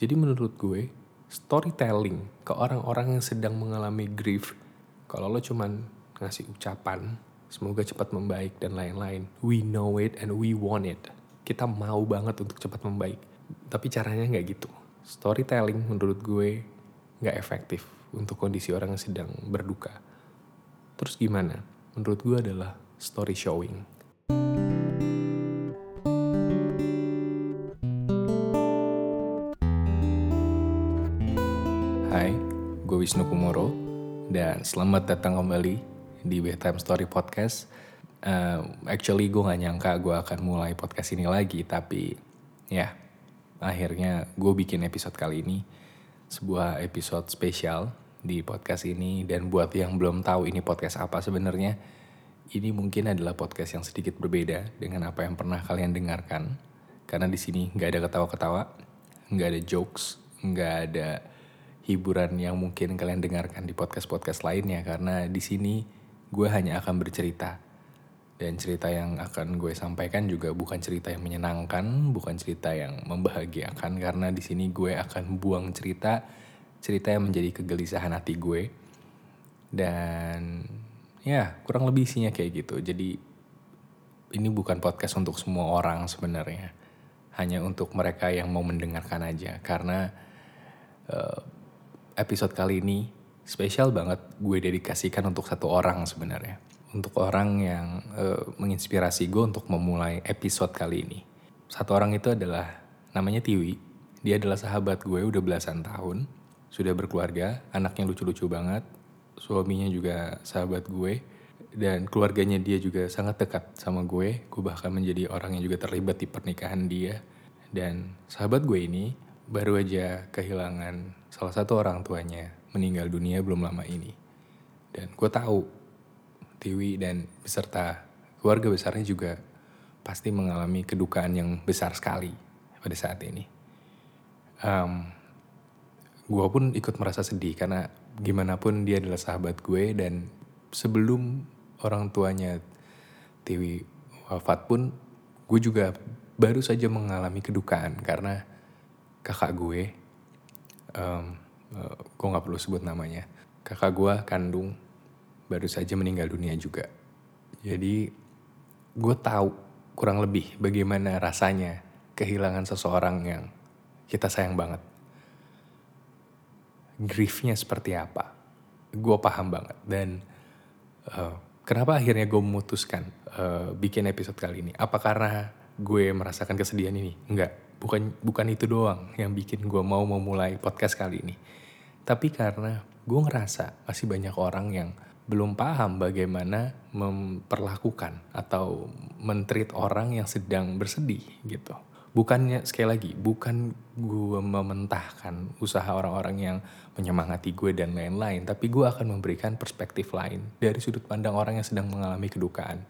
Jadi menurut gue, storytelling ke orang-orang yang sedang mengalami grief, kalau lo cuman ngasih ucapan, semoga cepat membaik dan lain-lain. We know it and we want it. Kita mau banget untuk cepat membaik. Tapi caranya nggak gitu. Storytelling menurut gue nggak efektif untuk kondisi orang yang sedang berduka. Terus gimana? Menurut gue adalah story showing. Wisnu Kumoro dan selamat datang kembali di Bedtime Story Podcast. Uh, actually gue gak nyangka gue akan mulai podcast ini lagi, tapi ya akhirnya gue bikin episode kali ini sebuah episode spesial di podcast ini. Dan buat yang belum tahu ini podcast apa sebenarnya ini mungkin adalah podcast yang sedikit berbeda dengan apa yang pernah kalian dengarkan. Karena di sini nggak ada ketawa-ketawa nggak ada jokes nggak ada hiburan yang mungkin kalian dengarkan di podcast-podcast lainnya karena di sini gue hanya akan bercerita. Dan cerita yang akan gue sampaikan juga bukan cerita yang menyenangkan, bukan cerita yang membahagiakan karena di sini gue akan buang cerita cerita yang menjadi kegelisahan hati gue. Dan ya kurang lebih isinya kayak gitu. Jadi ini bukan podcast untuk semua orang sebenarnya, hanya untuk mereka yang mau mendengarkan aja. Karena uh, episode kali ini spesial banget gue dedikasikan untuk satu orang sebenarnya. Untuk orang yang uh, menginspirasi gue untuk memulai episode kali ini. Satu orang itu adalah namanya Tiwi. Dia adalah sahabat gue udah belasan tahun. Sudah berkeluarga, anaknya lucu-lucu banget. Suaminya juga sahabat gue. Dan keluarganya dia juga sangat dekat sama gue. Gue bahkan menjadi orang yang juga terlibat di pernikahan dia. Dan sahabat gue ini baru aja kehilangan salah satu orang tuanya meninggal dunia belum lama ini. Dan gue tahu Tiwi dan beserta keluarga besarnya juga pasti mengalami kedukaan yang besar sekali pada saat ini. Um, gue pun ikut merasa sedih karena gimana pun dia adalah sahabat gue dan sebelum orang tuanya Tiwi wafat pun gue juga baru saja mengalami kedukaan karena kakak gue um, uh, gue nggak perlu sebut namanya. Kakak gue kandung baru saja meninggal dunia juga. Jadi gue tahu kurang lebih bagaimana rasanya kehilangan seseorang yang kita sayang banget. Griefnya seperti apa? Gue paham banget. Dan uh, kenapa akhirnya gue memutuskan uh, bikin episode kali ini? Apa karena gue merasakan kesedihan ini? Enggak bukan bukan itu doang yang bikin gue mau memulai podcast kali ini. Tapi karena gue ngerasa masih banyak orang yang belum paham bagaimana memperlakukan atau mentreat orang yang sedang bersedih gitu. Bukannya sekali lagi bukan gue mementahkan usaha orang-orang yang menyemangati gue dan lain-lain tapi gue akan memberikan perspektif lain dari sudut pandang orang yang sedang mengalami kedukaan.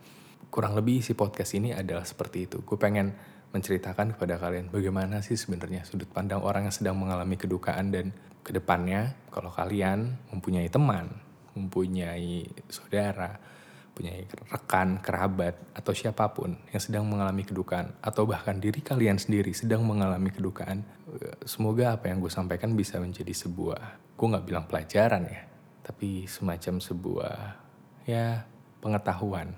Kurang lebih isi podcast ini adalah seperti itu. Gue pengen menceritakan kepada kalian bagaimana sih sebenarnya sudut pandang orang yang sedang mengalami kedukaan dan ke depannya kalau kalian mempunyai teman, mempunyai saudara, punya rekan, kerabat, atau siapa pun yang sedang mengalami kedukaan, atau bahkan diri kalian sendiri sedang mengalami kedukaan, semoga apa yang gue sampaikan bisa menjadi sebuah, gue gak bilang pelajaran ya, tapi semacam sebuah, ya pengetahuan.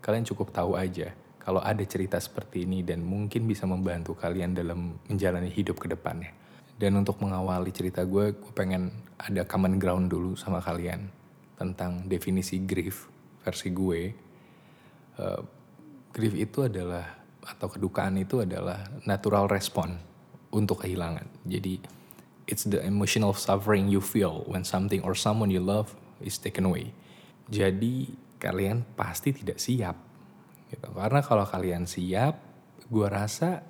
Kalian cukup tahu aja kalau ada cerita seperti ini dan mungkin bisa membantu kalian dalam menjalani hidup ke depannya. Dan untuk mengawali cerita gue, gue pengen ada common ground dulu sama kalian tentang definisi grief versi gue. Uh, grief itu adalah atau kedukaan itu adalah natural respon untuk kehilangan. Jadi it's the emotional suffering you feel when something or someone you love is taken away. Jadi kalian pasti tidak siap gitu. Karena kalau kalian siap, gue rasa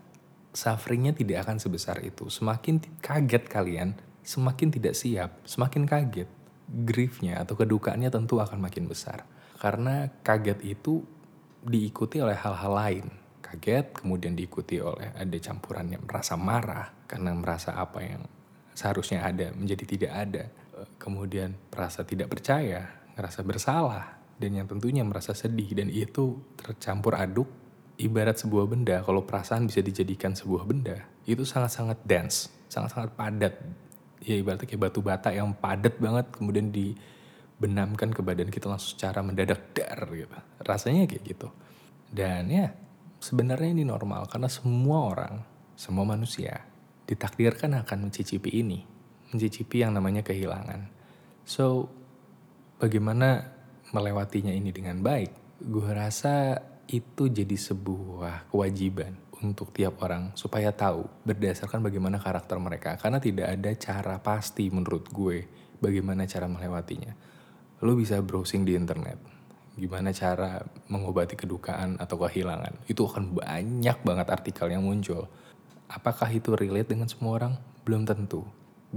sufferingnya tidak akan sebesar itu. Semakin kaget kalian, semakin tidak siap, semakin kaget. Griefnya atau kedukaannya tentu akan makin besar. Karena kaget itu diikuti oleh hal-hal lain. Kaget, kemudian diikuti oleh ada campuran yang merasa marah karena merasa apa yang seharusnya ada menjadi tidak ada. Kemudian merasa tidak percaya, merasa bersalah, dan yang tentunya merasa sedih dan itu tercampur aduk ibarat sebuah benda, kalau perasaan bisa dijadikan sebuah benda, itu sangat-sangat dense, sangat-sangat padat. Ya ibaratnya kayak batu bata yang padat banget, kemudian dibenamkan ke badan kita langsung secara mendadak dar gitu. Rasanya kayak gitu. Dan ya sebenarnya ini normal karena semua orang, semua manusia ditakdirkan akan mencicipi ini, mencicipi yang namanya kehilangan. So, bagaimana melewatinya ini dengan baik? Gue rasa itu jadi sebuah kewajiban untuk tiap orang supaya tahu berdasarkan bagaimana karakter mereka karena tidak ada cara pasti menurut gue bagaimana cara melewatinya. Lo bisa browsing di internet gimana cara mengobati kedukaan atau kehilangan. Itu akan banyak banget artikel yang muncul. Apakah itu relate dengan semua orang? Belum tentu.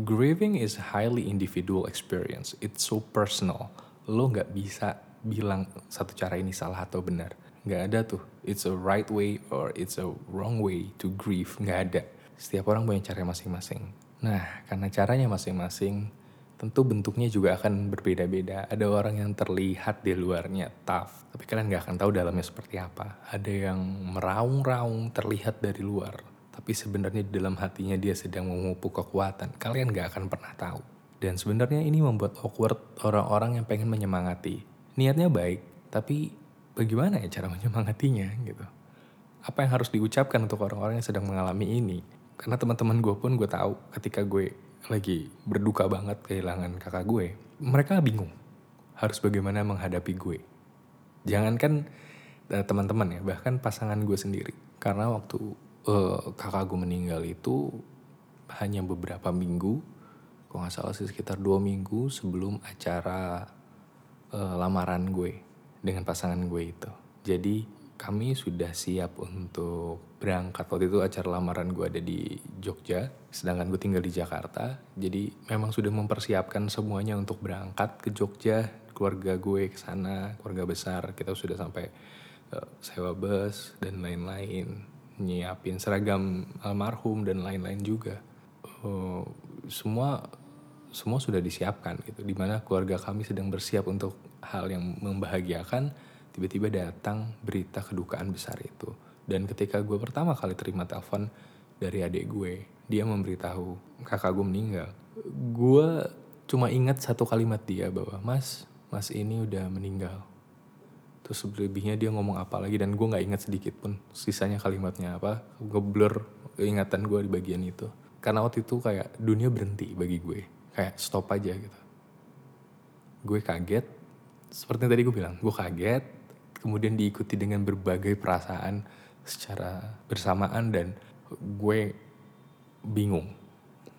Grieving is highly individual experience. It's so personal. Lo nggak bisa bilang satu cara ini salah atau benar nggak ada tuh it's a right way or it's a wrong way to grieve nggak ada setiap orang punya cara masing-masing nah karena caranya masing-masing tentu bentuknya juga akan berbeda-beda. Ada orang yang terlihat di luarnya tough, tapi kalian nggak akan tahu dalamnya seperti apa. Ada yang meraung-raung terlihat dari luar, tapi sebenarnya di dalam hatinya dia sedang memupuk kekuatan. Kalian nggak akan pernah tahu. Dan sebenarnya ini membuat awkward orang-orang yang pengen menyemangati. Niatnya baik, tapi bagaimana ya cara menyemangatinya gitu. Apa yang harus diucapkan untuk orang-orang yang sedang mengalami ini. Karena teman-teman gue pun gue tahu ketika gue lagi berduka banget kehilangan kakak gue. Mereka bingung harus bagaimana menghadapi gue. Jangankan uh, teman-teman ya, bahkan pasangan gue sendiri. Karena waktu uh, kakak gue meninggal itu hanya beberapa minggu, kok nggak salah sih sekitar dua minggu sebelum acara uh, lamaran gue dengan pasangan gue itu. Jadi kami sudah siap untuk berangkat. Waktu itu acara lamaran gue ada di Jogja, sedangkan gue tinggal di Jakarta. Jadi memang sudah mempersiapkan semuanya untuk berangkat ke Jogja. Keluarga gue ke sana, keluarga besar. Kita sudah sampai uh, sewa bus dan lain-lain. Nyiapin seragam almarhum dan lain-lain juga. Uh, semua semua sudah disiapkan gitu. Di mana keluarga kami sedang bersiap untuk hal yang membahagiakan, tiba-tiba datang berita kedukaan besar itu. Dan ketika gue pertama kali terima telepon dari adik gue, dia memberitahu kakak gue meninggal. Gue cuma ingat satu kalimat dia bahwa mas, mas ini udah meninggal. Terus lebihnya dia ngomong apa lagi dan gue nggak ingat sedikit pun sisanya kalimatnya apa. Gue blur ingatan gue di bagian itu. Karena waktu itu kayak dunia berhenti bagi gue. Kayak stop aja gitu. Gue kaget, seperti yang tadi gue bilang, gue kaget, kemudian diikuti dengan berbagai perasaan secara bersamaan dan gue bingung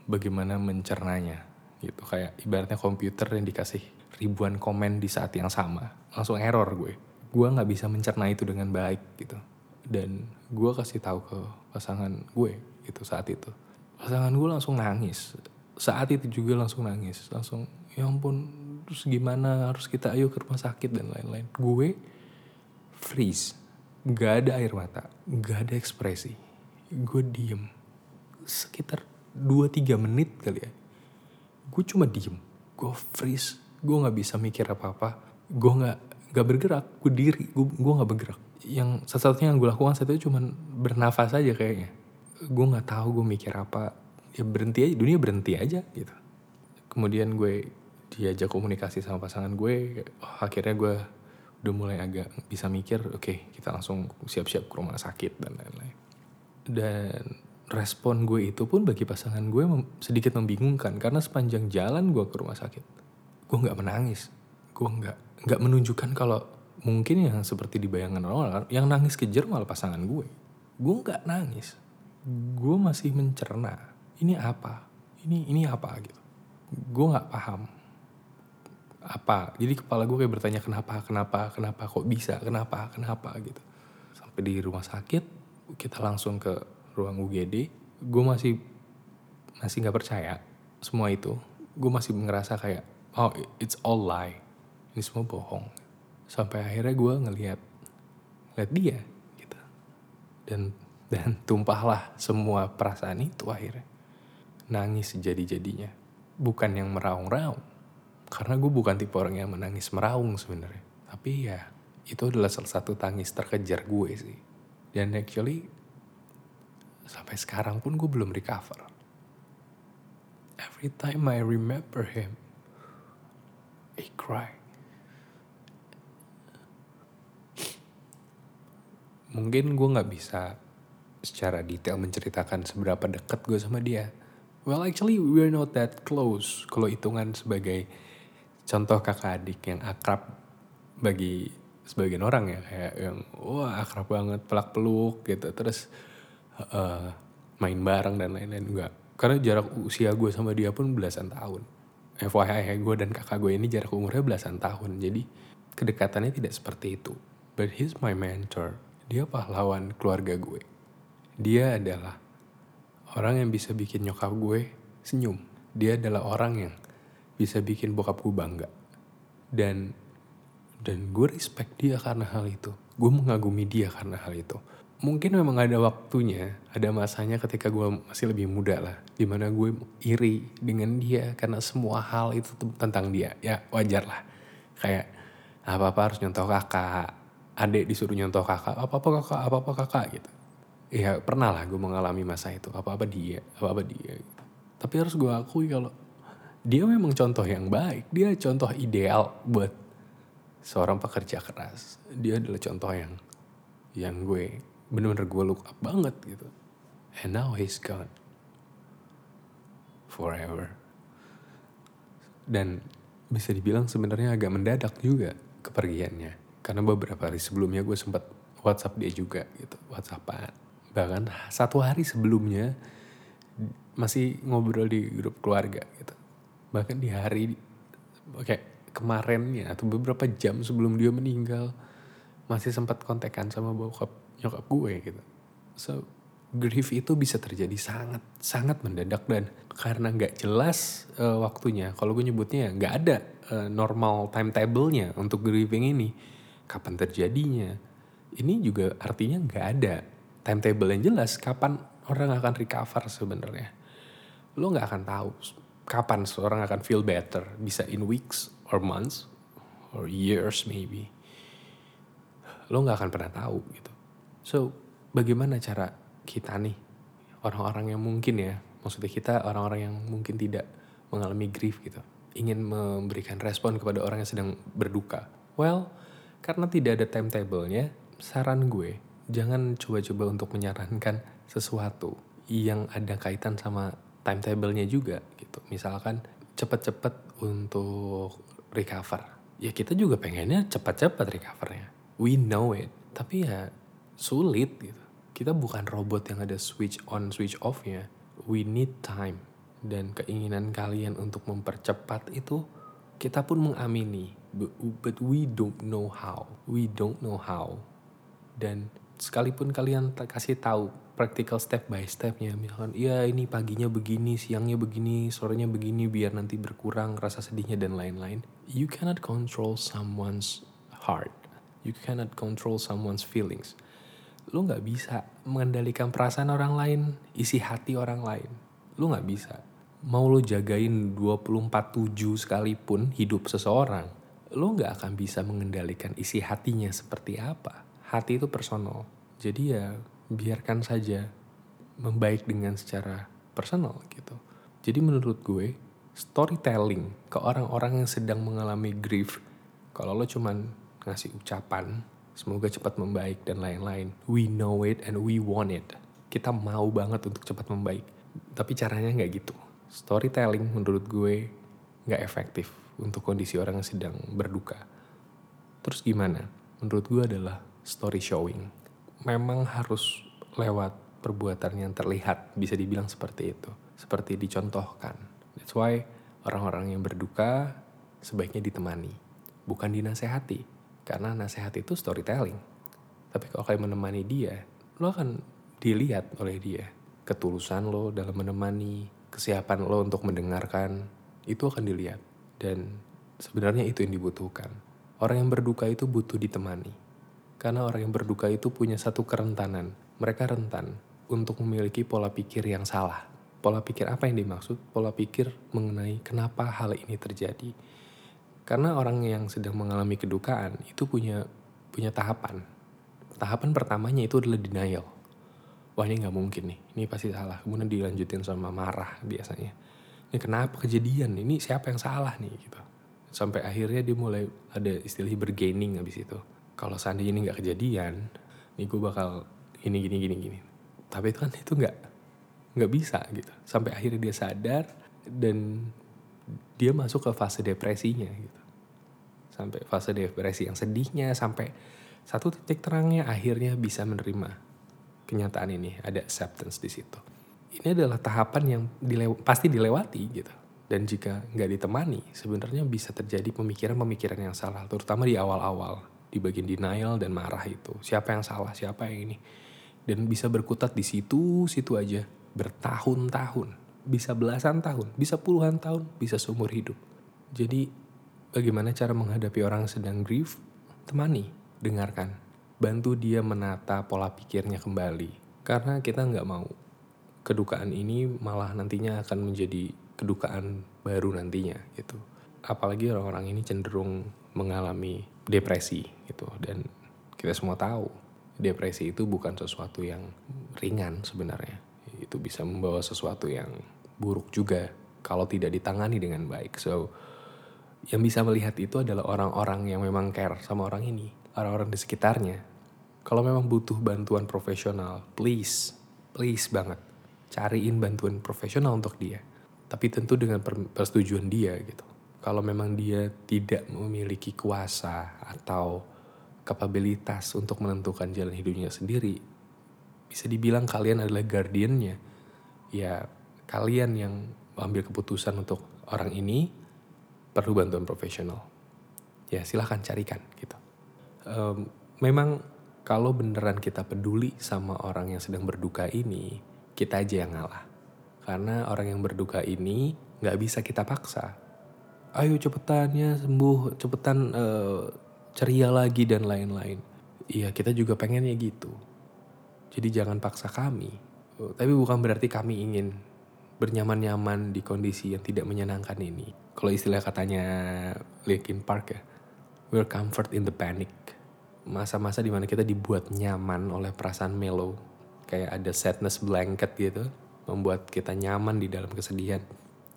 bagaimana mencernanya gitu. Kayak ibaratnya komputer yang dikasih ribuan komen di saat yang sama langsung error gue. Gue nggak bisa mencerna itu dengan baik gitu. Dan gue kasih tahu ke pasangan gue gitu saat itu. Pasangan gue langsung nangis saat itu juga langsung nangis. Langsung ya ampun terus gimana? Harus kita ayo ke rumah sakit dan lain-lain. Gue freeze. Gak ada air mata gak ada ekspresi. Gue diem. Sekitar 2-3 menit kali ya gue cuma diem. Gue freeze. Gue nggak bisa mikir apa-apa. Gue nggak nggak bergerak. Gue diri. Gue gue nggak bergerak. Yang satu-satunya yang gue lakukan saat itu cuma bernafas aja kayaknya. Gue nggak tahu gue mikir apa ya berhenti aja dunia berhenti aja gitu. Kemudian gue diajak komunikasi sama pasangan gue oh, akhirnya gue udah mulai agak bisa mikir oke okay, kita langsung siap-siap ke rumah sakit dan lain-lain. Dan respon gue itu pun bagi pasangan gue mem sedikit membingungkan karena sepanjang jalan gue ke rumah sakit gue nggak menangis. Gue nggak nggak menunjukkan kalau mungkin yang seperti dibayangkan orang yang nangis kejar malah pasangan gue. Gue nggak nangis. Gue masih mencerna ini apa? Ini ini apa? Gitu. Gue nggak paham apa. Jadi kepala gue kayak bertanya kenapa kenapa kenapa kok bisa? Kenapa kenapa? Gitu. Sampai di rumah sakit kita langsung ke ruang UGD gue masih masih nggak percaya semua itu. Gue masih ngerasa kayak oh it's all lie. Ini semua bohong. Sampai akhirnya gue ngelihat lihat dia gitu. Dan dan tumpahlah semua perasaan itu akhirnya nangis jadi jadinya bukan yang meraung-raung karena gue bukan tipe orang yang menangis meraung sebenarnya. Tapi ya itu adalah salah satu tangis terkejar gue sih. Dan actually sampai sekarang pun gue belum recover. Every time I remember him, I cry. Mungkin gue gak bisa secara detail menceritakan seberapa dekat gue sama dia. Well actually we're not that close kalau hitungan sebagai contoh kakak adik yang akrab bagi sebagian orang ya kayak yang wah akrab banget pelak peluk gitu. Terus uh, main bareng dan lain-lain enggak. Karena jarak usia gue sama dia pun belasan tahun. FYI gue dan kakak gue ini jarak umurnya belasan tahun. Jadi kedekatannya tidak seperti itu. But he's my mentor. Dia pahlawan keluarga gue. Dia adalah orang yang bisa bikin nyokap gue senyum. Dia adalah orang yang bisa bikin bokap gue bangga. Dan dan gue respect dia karena hal itu. Gue mengagumi dia karena hal itu. Mungkin memang ada waktunya, ada masanya ketika gue masih lebih muda lah. Di mana gue iri dengan dia karena semua hal itu tentang dia. Ya wajar lah. Kayak apa-apa harus nyontoh kakak. Adik disuruh nyontoh kakak, apa-apa kakak, apa-apa kakak gitu ya pernah lah gue mengalami masa itu. Apa apa dia apa apa dia. Tapi harus gue akui kalau dia memang contoh yang baik. Dia contoh ideal buat seorang pekerja keras. Dia adalah contoh yang yang gue bener-bener gue look up banget gitu. And now he's gone. Forever. Dan bisa dibilang sebenarnya agak mendadak juga kepergiannya. Karena beberapa hari sebelumnya gue sempat WhatsApp dia juga gitu. WhatsAppan bahkan satu hari sebelumnya masih ngobrol di grup keluarga gitu. Bahkan di hari kayak kemarinnya atau beberapa jam sebelum dia meninggal masih sempat kontekan sama bokap nyokap gue gitu. So grief itu bisa terjadi sangat sangat mendadak dan karena nggak jelas uh, waktunya kalau gue nyebutnya nggak ada uh, normal timetable-nya untuk grieving ini kapan terjadinya ini juga artinya nggak ada timetable yang jelas kapan orang akan recover sebenarnya. Lo nggak akan tahu kapan seorang akan feel better. Bisa in weeks or months or years maybe. Lo nggak akan pernah tahu gitu. So bagaimana cara kita nih orang-orang yang mungkin ya maksudnya kita orang-orang yang mungkin tidak mengalami grief gitu ingin memberikan respon kepada orang yang sedang berduka. Well, karena tidak ada timetable-nya, saran gue jangan coba-coba untuk menyarankan sesuatu yang ada kaitan sama timetable-nya juga gitu. Misalkan cepet-cepet untuk recover. Ya kita juga pengennya cepat-cepat recovernya. We know it. Tapi ya sulit gitu. Kita bukan robot yang ada switch on, switch off-nya. We need time. Dan keinginan kalian untuk mempercepat itu kita pun mengamini. But, but we don't know how. We don't know how. Dan sekalipun kalian kasih tahu practical step by stepnya misalkan iya ini paginya begini siangnya begini sorenya begini biar nanti berkurang rasa sedihnya dan lain-lain you cannot control someone's heart. You cannot control someone's feelings. Lu nggak bisa mengendalikan perasaan orang lain isi hati orang lain. Lu nggak bisa. Mau lu jagain 24-7 sekalipun hidup seseorang lu nggak akan bisa mengendalikan isi hatinya seperti apa hati itu personal. Jadi ya biarkan saja membaik dengan secara personal gitu. Jadi menurut gue storytelling ke orang-orang yang sedang mengalami grief kalau lo cuman ngasih ucapan semoga cepat membaik dan lain-lain. We know it and we want it. Kita mau banget untuk cepat membaik. Tapi caranya nggak gitu. Storytelling menurut gue nggak efektif untuk kondisi orang yang sedang berduka. Terus gimana? Menurut gue adalah story showing. Memang harus lewat perbuatan yang terlihat, bisa dibilang seperti itu. Seperti dicontohkan. That's why orang-orang yang berduka sebaiknya ditemani, bukan dinasehati. Karena nasihat itu storytelling. Tapi kalau kalian menemani dia, lo akan dilihat oleh dia. Ketulusan lo dalam menemani, kesiapan lo untuk mendengarkan, itu akan dilihat. Dan sebenarnya itu yang dibutuhkan. Orang yang berduka itu butuh ditemani karena orang yang berduka itu punya satu kerentanan. Mereka rentan untuk memiliki pola pikir yang salah. Pola pikir apa yang dimaksud? Pola pikir mengenai kenapa hal ini terjadi. Karena orang yang sedang mengalami kedukaan itu punya punya tahapan. tahapan pertamanya itu adalah denial. Wah ini nggak mungkin nih, ini pasti salah. Kemudian dilanjutin sama marah biasanya. Ini kenapa kejadian? Ini siapa yang salah nih gitu. Sampai akhirnya dia mulai ada istilah bergaining habis itu. Kalau seandainya ini nggak kejadian, nih gue bakal ini gini gini gini. Tapi itu kan itu nggak nggak bisa gitu. Sampai akhirnya dia sadar dan dia masuk ke fase depresinya gitu. Sampai fase depresi yang sedihnya sampai satu titik terangnya akhirnya bisa menerima kenyataan ini, ada acceptance di situ. Ini adalah tahapan yang dilew pasti dilewati gitu. Dan jika nggak ditemani, sebenarnya bisa terjadi pemikiran-pemikiran yang salah, terutama di awal-awal, di bagian denial dan marah itu. Siapa yang salah, siapa yang ini. Dan bisa berkutat di situ, situ aja, bertahun-tahun, bisa belasan tahun, bisa puluhan tahun, bisa seumur hidup. Jadi, bagaimana cara menghadapi orang yang sedang grief? Temani, dengarkan, bantu dia menata pola pikirnya kembali. Karena kita nggak mau kedukaan ini malah nantinya akan menjadi kedukaan baru nantinya gitu. Apalagi orang-orang ini cenderung mengalami depresi gitu dan kita semua tahu depresi itu bukan sesuatu yang ringan sebenarnya. Itu bisa membawa sesuatu yang buruk juga kalau tidak ditangani dengan baik. So yang bisa melihat itu adalah orang-orang yang memang care sama orang ini orang-orang di sekitarnya. Kalau memang butuh bantuan profesional, please, please banget, cariin bantuan profesional untuk dia. Tapi tentu dengan persetujuan dia gitu. Kalau memang dia tidak memiliki kuasa atau kapabilitas untuk menentukan jalan hidupnya sendiri, bisa dibilang kalian adalah guardiannya. Ya, kalian yang ambil keputusan untuk orang ini perlu bantuan profesional. Ya, silahkan carikan gitu um, memang kalau beneran kita peduli sama orang yang sedang berduka ini, kita aja yang ngalah. Karena orang yang berduka ini nggak bisa kita paksa. Ayo cepetan ya sembuh, cepetan uh, ceria lagi dan lain-lain. Iya kita juga pengennya gitu. Jadi jangan paksa kami. Uh, tapi bukan berarti kami ingin bernyaman-nyaman di kondisi yang tidak menyenangkan ini. Kalau istilah katanya Linkin Park ya, we're comfort in the panic masa-masa di mana kita dibuat nyaman oleh perasaan mellow kayak ada sadness blanket gitu membuat kita nyaman di dalam kesedihan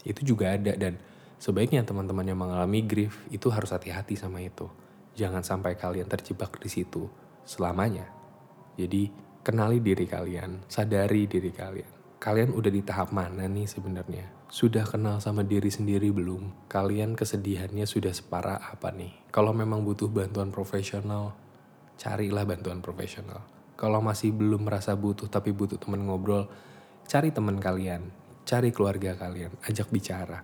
itu juga ada dan sebaiknya teman-teman yang mengalami grief itu harus hati-hati sama itu jangan sampai kalian terjebak di situ selamanya jadi kenali diri kalian sadari diri kalian kalian udah di tahap mana nih sebenarnya sudah kenal sama diri sendiri belum? Kalian kesedihannya sudah separah apa nih? Kalau memang butuh bantuan profesional, carilah bantuan profesional. Kalau masih belum merasa butuh tapi butuh teman ngobrol, cari teman kalian, cari keluarga kalian, ajak bicara.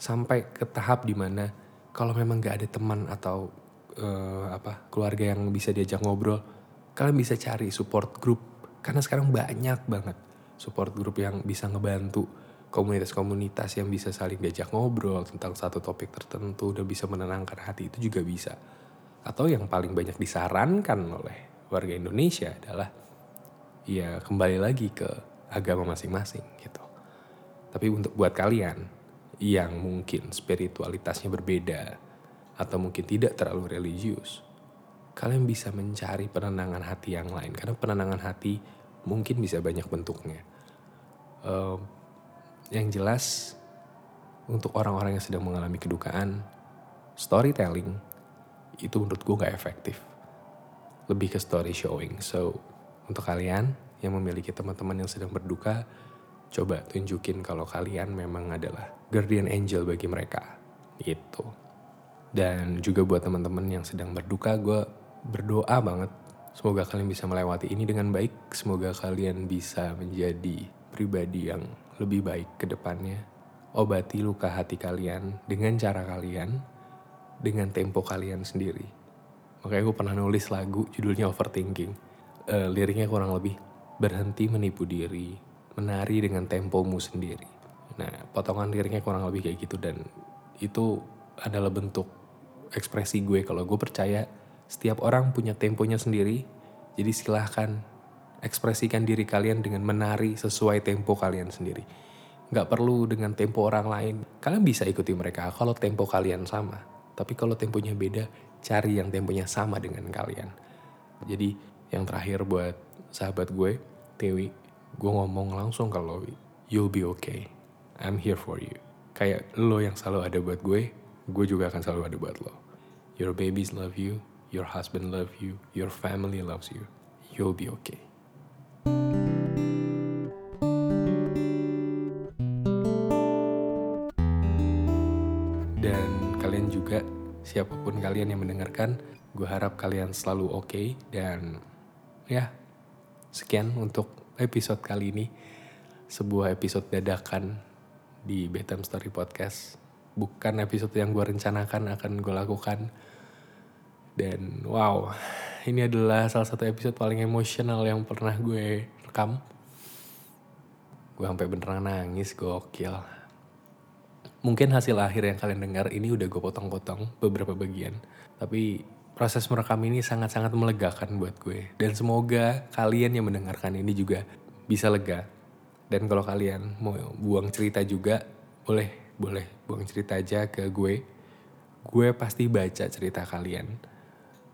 Sampai ke tahap di mana kalau memang gak ada teman atau uh, apa keluarga yang bisa diajak ngobrol, kalian bisa cari support group. Karena sekarang banyak banget support group yang bisa ngebantu komunitas-komunitas yang bisa saling diajak ngobrol tentang satu topik tertentu dan bisa menenangkan hati itu juga bisa atau yang paling banyak disarankan oleh warga Indonesia adalah ya kembali lagi ke agama masing-masing gitu. Tapi untuk buat kalian yang mungkin spiritualitasnya berbeda atau mungkin tidak terlalu religius, kalian bisa mencari penenangan hati yang lain karena penenangan hati mungkin bisa banyak bentuknya. Uh, yang jelas untuk orang-orang yang sedang mengalami kedukaan, storytelling itu menurut gue gak efektif. Lebih ke story showing. So, untuk kalian yang memiliki teman-teman yang sedang berduka, coba tunjukin kalau kalian memang adalah guardian angel bagi mereka. Gitu. Dan juga buat teman-teman yang sedang berduka, gue berdoa banget. Semoga kalian bisa melewati ini dengan baik. Semoga kalian bisa menjadi pribadi yang lebih baik ke depannya. Obati luka hati kalian dengan cara kalian dengan tempo kalian sendiri. Makanya gue pernah nulis lagu judulnya Overthinking. Uh, liriknya kurang lebih berhenti menipu diri, menari dengan tempomu sendiri. Nah, potongan liriknya kurang lebih kayak gitu dan itu adalah bentuk ekspresi gue kalau gue percaya setiap orang punya temponya sendiri. Jadi silahkan ekspresikan diri kalian dengan menari sesuai tempo kalian sendiri. Gak perlu dengan tempo orang lain. Kalian bisa ikuti mereka kalau tempo kalian sama. Tapi kalau temponya beda, cari yang temponya sama dengan kalian. Jadi Yang terakhir buat sahabat gue, Tewi, gue ngomong langsung kalau you'll be okay. I'm here for you. Kayak lo yang selalu ada buat gue, gue juga akan selalu ada buat lo. Your babies love you, your husband love you, your family loves you. You'll be okay. Dan kalian juga, siapa pun kalian yang mendengarkan, gue harap kalian selalu oke okay dan ya sekian untuk episode kali ini. Sebuah episode dadakan di Betam Story Podcast. Bukan episode yang gue rencanakan akan gue lakukan. Dan wow, ini adalah salah satu episode paling emosional yang pernah gue rekam. Gue sampai beneran nangis, gokil. Mungkin hasil akhir yang kalian dengar ini udah gue potong-potong beberapa bagian. Tapi proses merekam ini sangat-sangat melegakan buat gue. Dan semoga kalian yang mendengarkan ini juga bisa lega. Dan kalau kalian mau buang cerita juga, boleh, boleh buang cerita aja ke gue. Gue pasti baca cerita kalian.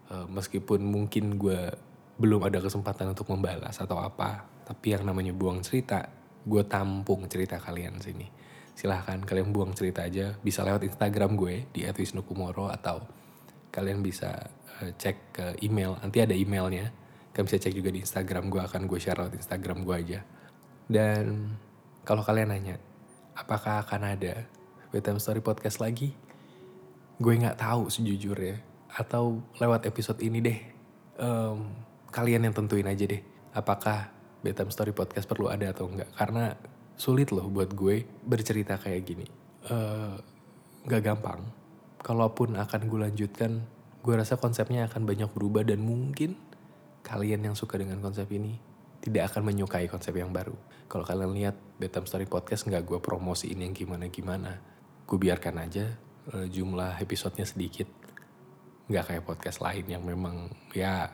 Uh, meskipun mungkin gue belum ada kesempatan untuk membalas atau apa. Tapi yang namanya buang cerita, gue tampung cerita kalian sini. Silahkan kalian buang cerita aja. Bisa lewat Instagram gue di @wisnukumoro atau kalian bisa uh, cek ke email. Nanti ada emailnya. Kalian bisa cek juga di Instagram gue. Akan gue share lewat Instagram gue aja. Dan kalau kalian nanya, apakah akan ada Bedtime Story Podcast lagi? Gue nggak tahu sejujurnya. Atau lewat episode ini deh, um, kalian yang tentuin aja deh. Apakah Bedtime Story Podcast perlu ada atau enggak? Karena sulit loh buat gue bercerita kayak gini. Uh, gak gampang. Kalaupun akan gue lanjutkan, gue rasa konsepnya akan banyak berubah dan mungkin kalian yang suka dengan konsep ini tidak akan menyukai konsep yang baru. Kalau kalian lihat Betam Story Podcast nggak gue promosiin yang gimana-gimana. Gue biarkan aja uh, jumlah episodenya sedikit. Nggak kayak podcast lain yang memang ya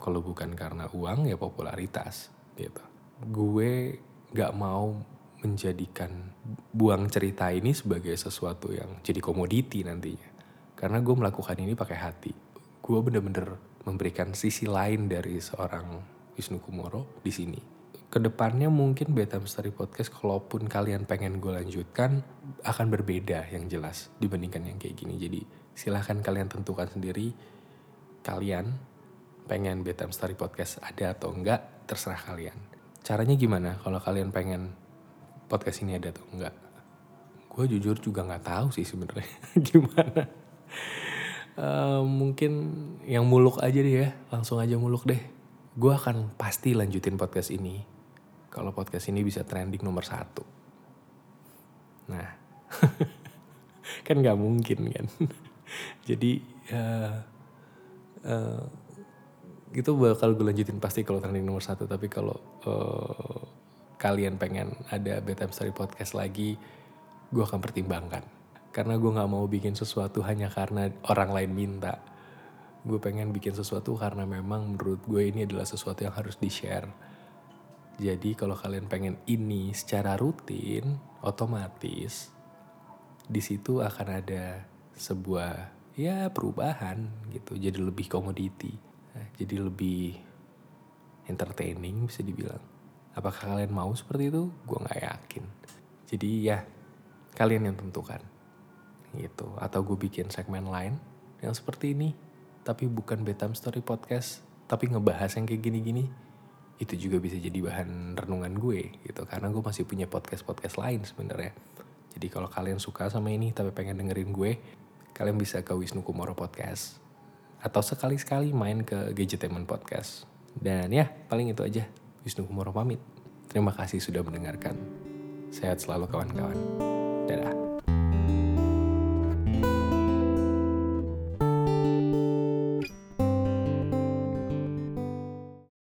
kalau bukan karena uang ya popularitas gitu. Gue nggak mau menjadikan buang cerita ini sebagai sesuatu yang jadi komoditi nantinya. Karena gue melakukan ini pakai hati. Gue bener-bener memberikan sisi lain dari seorang Wisnu Kumoro di sini. Ke depannya mungkin Beta Story Podcast kalaupun kalian pengen gue lanjutkan akan berbeda yang jelas dibandingkan yang kayak gini. Jadi silahkan kalian tentukan sendiri kalian pengen Beta Story Podcast ada atau enggak terserah kalian. Caranya gimana kalau kalian pengen podcast ini ada atau enggak? Gue jujur juga nggak tahu sih sebenarnya gimana. Uh, mungkin yang muluk aja deh ya, langsung aja muluk deh. Gue akan pasti lanjutin podcast ini. Kalau podcast ini bisa trending nomor satu. Nah, kan nggak mungkin kan. Jadi uh, uh, itu bakal gue lanjutin pasti kalau trending nomor satu. Tapi kalau uh, kalian pengen ada Bedtime Story Podcast lagi, gue akan pertimbangkan. Karena gue gak mau bikin sesuatu hanya karena orang lain minta. Gue pengen bikin sesuatu karena memang menurut gue ini adalah sesuatu yang harus di-share. Jadi kalau kalian pengen ini secara rutin, otomatis di situ akan ada sebuah ya perubahan gitu. Jadi lebih komoditi, jadi lebih entertaining bisa dibilang. Apakah kalian mau seperti itu? Gue gak yakin. Jadi ya kalian yang tentukan. Gitu. Atau gue bikin segmen lain yang seperti ini. Tapi bukan Betam Story Podcast. Tapi ngebahas yang kayak gini-gini. Itu juga bisa jadi bahan renungan gue gitu. Karena gue masih punya podcast-podcast lain sebenarnya. Jadi kalau kalian suka sama ini tapi pengen dengerin gue. Kalian bisa ke Wisnu Kumoro Podcast. Atau sekali-sekali main ke Gadgetainment Podcast. Dan ya paling itu aja. Wisnu Kumoro pamit. Terima kasih sudah mendengarkan. Sehat selalu kawan-kawan. Dadah.